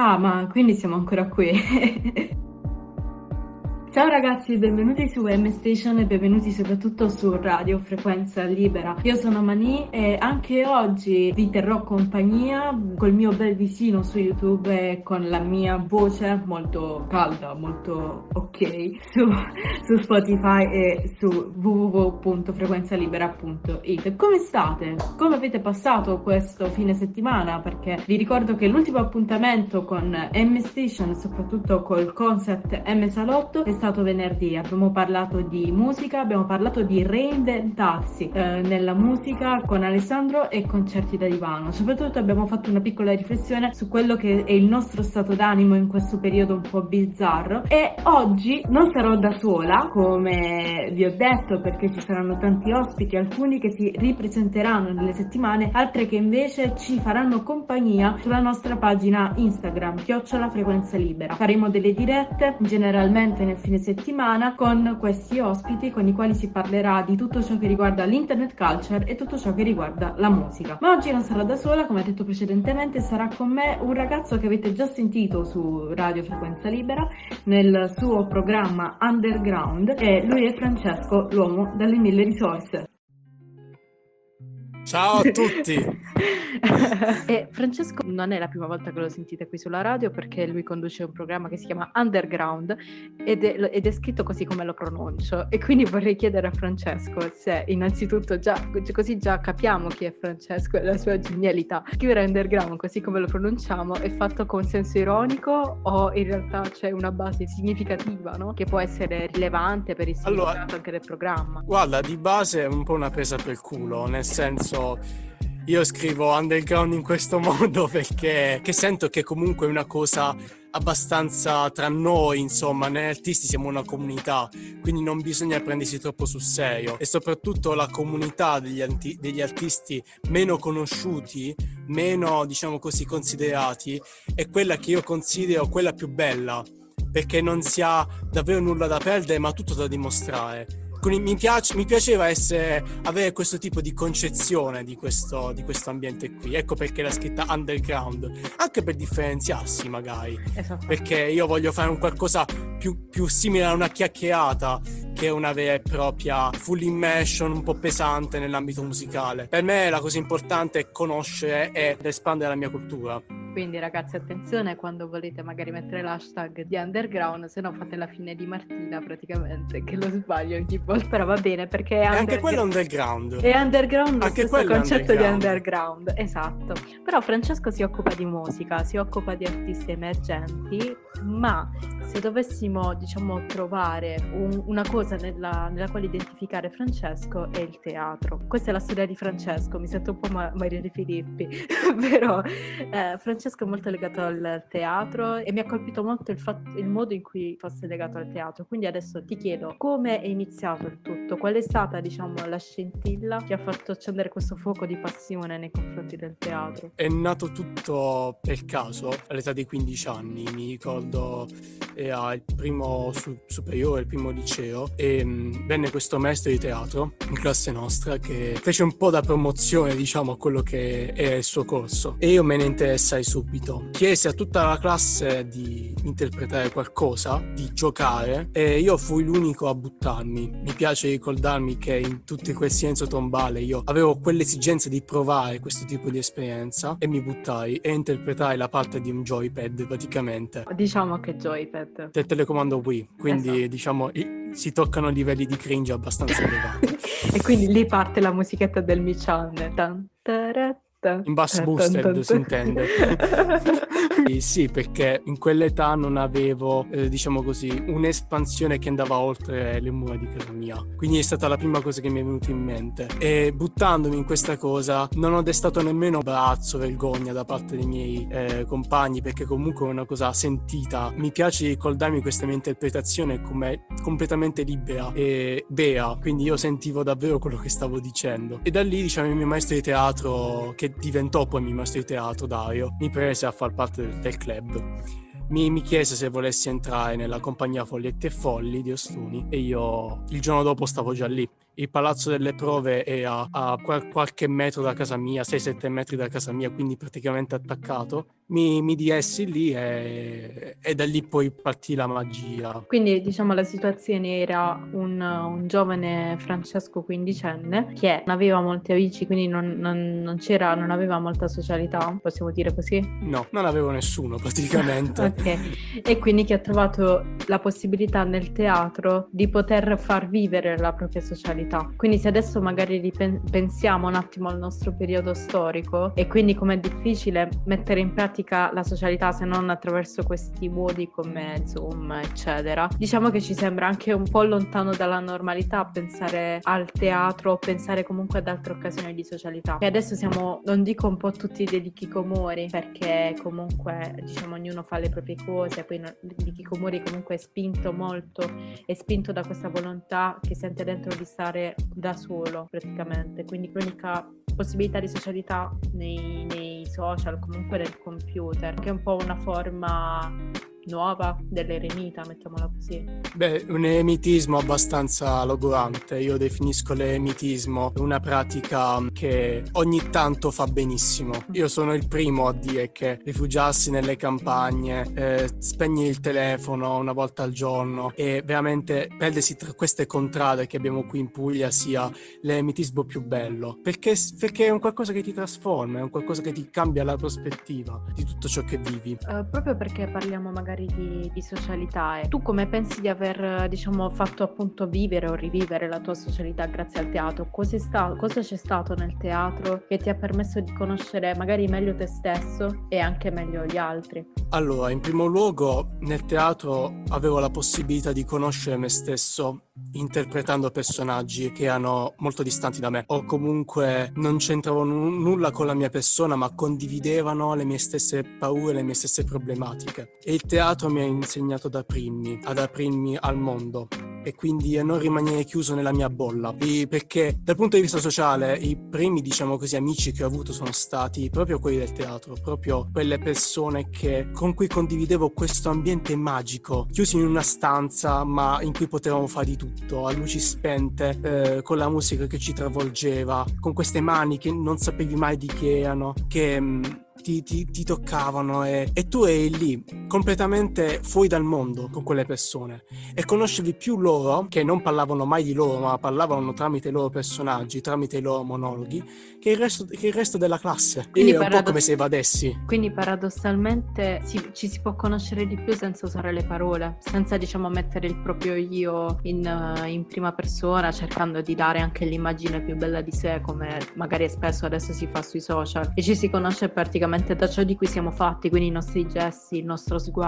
Ah, ma quindi siamo ancora qui. Ciao ragazzi, benvenuti su M Station e benvenuti soprattutto su Radio Frequenza Libera. Io sono Mani e anche oggi vi terrò compagnia col mio bel vicino su YouTube e con la mia voce molto calda, molto ok su, su Spotify e su www.frequenzalibera.it. Come state? Come avete passato questo fine settimana? Perché vi ricordo che l'ultimo appuntamento con M Station, soprattutto col concept M Salotto, è stato venerdì. Abbiamo parlato di musica, abbiamo parlato di reinventarsi eh, nella musica con Alessandro e concerti da divano. Soprattutto abbiamo fatto una piccola riflessione su quello che è il nostro stato d'animo in questo periodo un po' bizzarro. E oggi non sarò da sola, come vi ho detto, perché ci saranno tanti ospiti, alcuni che si ripresenteranno nelle settimane, altri che invece ci faranno compagnia sulla nostra pagina Instagram, chiocciola frequenza libera. Faremo delle dirette generalmente nel fine settimana con questi ospiti con i quali si parlerà di tutto ciò che riguarda l'internet culture e tutto ciò che riguarda la musica. Ma oggi non sarò da sola, come detto precedentemente, sarà con me un ragazzo che avete già sentito su Radio Frequenza Libera nel suo programma Underground e lui è Francesco, l'uomo dalle mille risorse. Ciao a tutti! e Francesco non è la prima volta che lo sentite qui sulla radio perché lui conduce un programma che si chiama Underground ed è, ed è scritto così come lo pronuncio e quindi vorrei chiedere a Francesco se innanzitutto già così già capiamo chi è Francesco e la sua genialità. Scrivere Underground così come lo pronunciamo è fatto con senso ironico o in realtà c'è una base significativa no? che può essere rilevante per il significato allora, anche del programma? Guarda, di base è un po' una presa per culo, nel senso senso io scrivo underground in questo modo perché sento che comunque è una cosa abbastanza tra noi, insomma, noi artisti siamo una comunità, quindi non bisogna prendersi troppo sul serio. E soprattutto la comunità degli, anti- degli artisti meno conosciuti, meno, diciamo così, considerati, è quella che io considero quella più bella, perché non si ha davvero nulla da perdere, ma tutto da dimostrare mi, piace, mi piaceva essere, avere questo tipo di concezione di questo, di questo, ambiente qui. Ecco perché l'ha scritta underground, anche per differenziarsi magari. Esatto. Perché io voglio fare un qualcosa più, più simile a una chiacchierata che una vera e propria full immersion un po' pesante nell'ambito musicale. Per me la cosa importante è conoscere ed espandere la mia cultura. Quindi ragazzi attenzione quando volete magari mettere l'hashtag di underground, se no fate la fine di Martina praticamente, che lo sbaglio ogni volta, però va bene perché è, under... anche quello underground. È underground anche lo stesso concetto underground. di underground, esatto. Però Francesco si occupa di musica, si occupa di artisti emergenti, ma se dovessimo diciamo trovare un, una cosa nella, nella, quale identificare Francesco è il teatro. Questa è la storia di Francesco, mi sento un po' Maria di Filippi, però eh, Francesco è molto legato al teatro e mi ha colpito molto il, fatto, il modo in cui fosse legato al teatro. Quindi adesso ti chiedo come è iniziato il tutto, qual è stata diciamo la scintilla che ha fatto accendere questo fuoco di passione nei confronti del teatro? È nato tutto per caso all'età di 15 anni, mi ricordo era il primo su- superiore, il primo liceo e mm, venne questo maestro di teatro in classe nostra che fece un po' da promozione diciamo a quello che era il suo corso e io me ne interessai subito. Chiese a tutta la classe di interpretare qualcosa, di giocare e io fui l'unico a buttarmi. Mi piace ricordarmi che in tutti quel silenzio tombale io avevo quell'esigenza di provare questo tipo di esperienza e mi buttai e interpretai la parte di un joypad praticamente. Diciamo che joypad Certo. del telecomando Wii, quindi esatto. diciamo si toccano livelli di cringe abbastanza elevati. e quindi lì parte la musichetta del Michan. In bass boosted si intende. sì, perché in quell'età non avevo, eh, diciamo così, un'espansione che andava oltre le mura di casa mia. Quindi è stata la prima cosa che mi è venuta in mente. E buttandomi in questa cosa non ho destato nemmeno braccio, vergogna da parte dei miei eh, compagni, perché comunque è una cosa sentita. Mi piace ricordarmi questa mia interpretazione come completamente libera e bea, quindi io sentivo davvero quello che stavo dicendo. E da lì, diciamo, il mio maestro di teatro, che diventò poi mio maestro di teatro, Dario, mi prese a far parte del del club. Mi, mi, chiese se volessi entrare nella compagnia Folletti e Folli di Ostuni e io il giorno dopo stavo già lì il palazzo delle prove è a, a qual- qualche metro da casa mia, 6-7 metri da casa mia, quindi praticamente attaccato mi, mi diessi lì e, e, da lì poi partì la magia. Quindi diciamo la situazione era un, un giovane Francesco quindicenne che non aveva molti amici, quindi non, non, non, c'era, non aveva molta socialità, possiamo dire così? No, non avevo nessuno praticamente. ok, e quindi che ha trovato la possibilità nel teatro di poter far vivere la propria socialità. Quindi se adesso magari ripensiamo un attimo al nostro periodo storico e quindi com'è difficile mettere in pratica la socialità se non attraverso questi modi come Zoom, eccetera. Diciamo che ci sembra anche un po' lontano dalla normalità pensare al teatro o pensare comunque ad altre occasioni di socialità. E adesso siamo, non dico un po' tutti dei kikomori, perché comunque diciamo ognuno fa le proprie cose, poi il kikomori comunque è spinto molto, è spinto da questa volontà che sente dentro di stare da solo praticamente, quindi l'unica possibilità di socialità nei, nei social, comunque nel computer, che è un po' una forma nuova dell'eremita, mettiamola così. Beh, un eremitismo abbastanza logorante. Io definisco l'eremitismo una pratica che ogni tanto fa benissimo. Io sono il primo a dire che rifugiarsi nelle campagne, eh, spegnere il telefono una volta al giorno e veramente perdersi tra queste contrade che abbiamo qui in Puglia sia l'eremitismo più bello. Perché, perché è un qualcosa che ti trasforma, è un qualcosa che ti cambia la prospettiva di tutto ciò che vivi. Uh, proprio perché parliamo magari magari di, di socialità. E tu come pensi di aver, diciamo, fatto appunto vivere o rivivere la tua socialità grazie al teatro? Sta, cosa c'è stato nel teatro che ti ha permesso di conoscere magari meglio te stesso e anche meglio gli altri? Allora, in primo luogo, nel teatro avevo la possibilità di conoscere me stesso interpretando personaggi che erano molto distanti da me o comunque non c'entravano n- nulla con la mia persona ma condividevano le mie stesse paure, le mie stesse problematiche. E il teatro mi ha insegnato ad aprirmi, ad aprirmi al mondo e quindi a non rimanere chiuso nella mia bolla. Perché dal punto di vista sociale i primi, diciamo così, amici che ho avuto sono stati proprio quelli del teatro, proprio quelle persone che, con cui condividevo questo ambiente magico, chiusi in una stanza ma in cui potevamo fare di tutto, a luci spente, eh, con la musica che ci travolgeva, con queste mani che non sapevi mai di che erano, che... Mh, mm, ti, ti, ti toccavano e, e, tu eri lì completamente fuori dal mondo con quelle persone e conoscevi più loro che non parlavano mai di loro ma parlavano tramite i loro personaggi, tramite i loro monologhi che il resto, che il resto della classe. Quindi è un po' come se evadessi. Quindi paradossalmente si, ci si può conoscere di più senza usare le parole, senza diciamo mettere il proprio io in, uh, in prima persona cercando di dare anche l'immagine più bella di sé come magari spesso adesso si fa sui social e ci si conosce praticamente da ciò di cui siamo fatti, quindi i nostri gesti, il nostro sguardo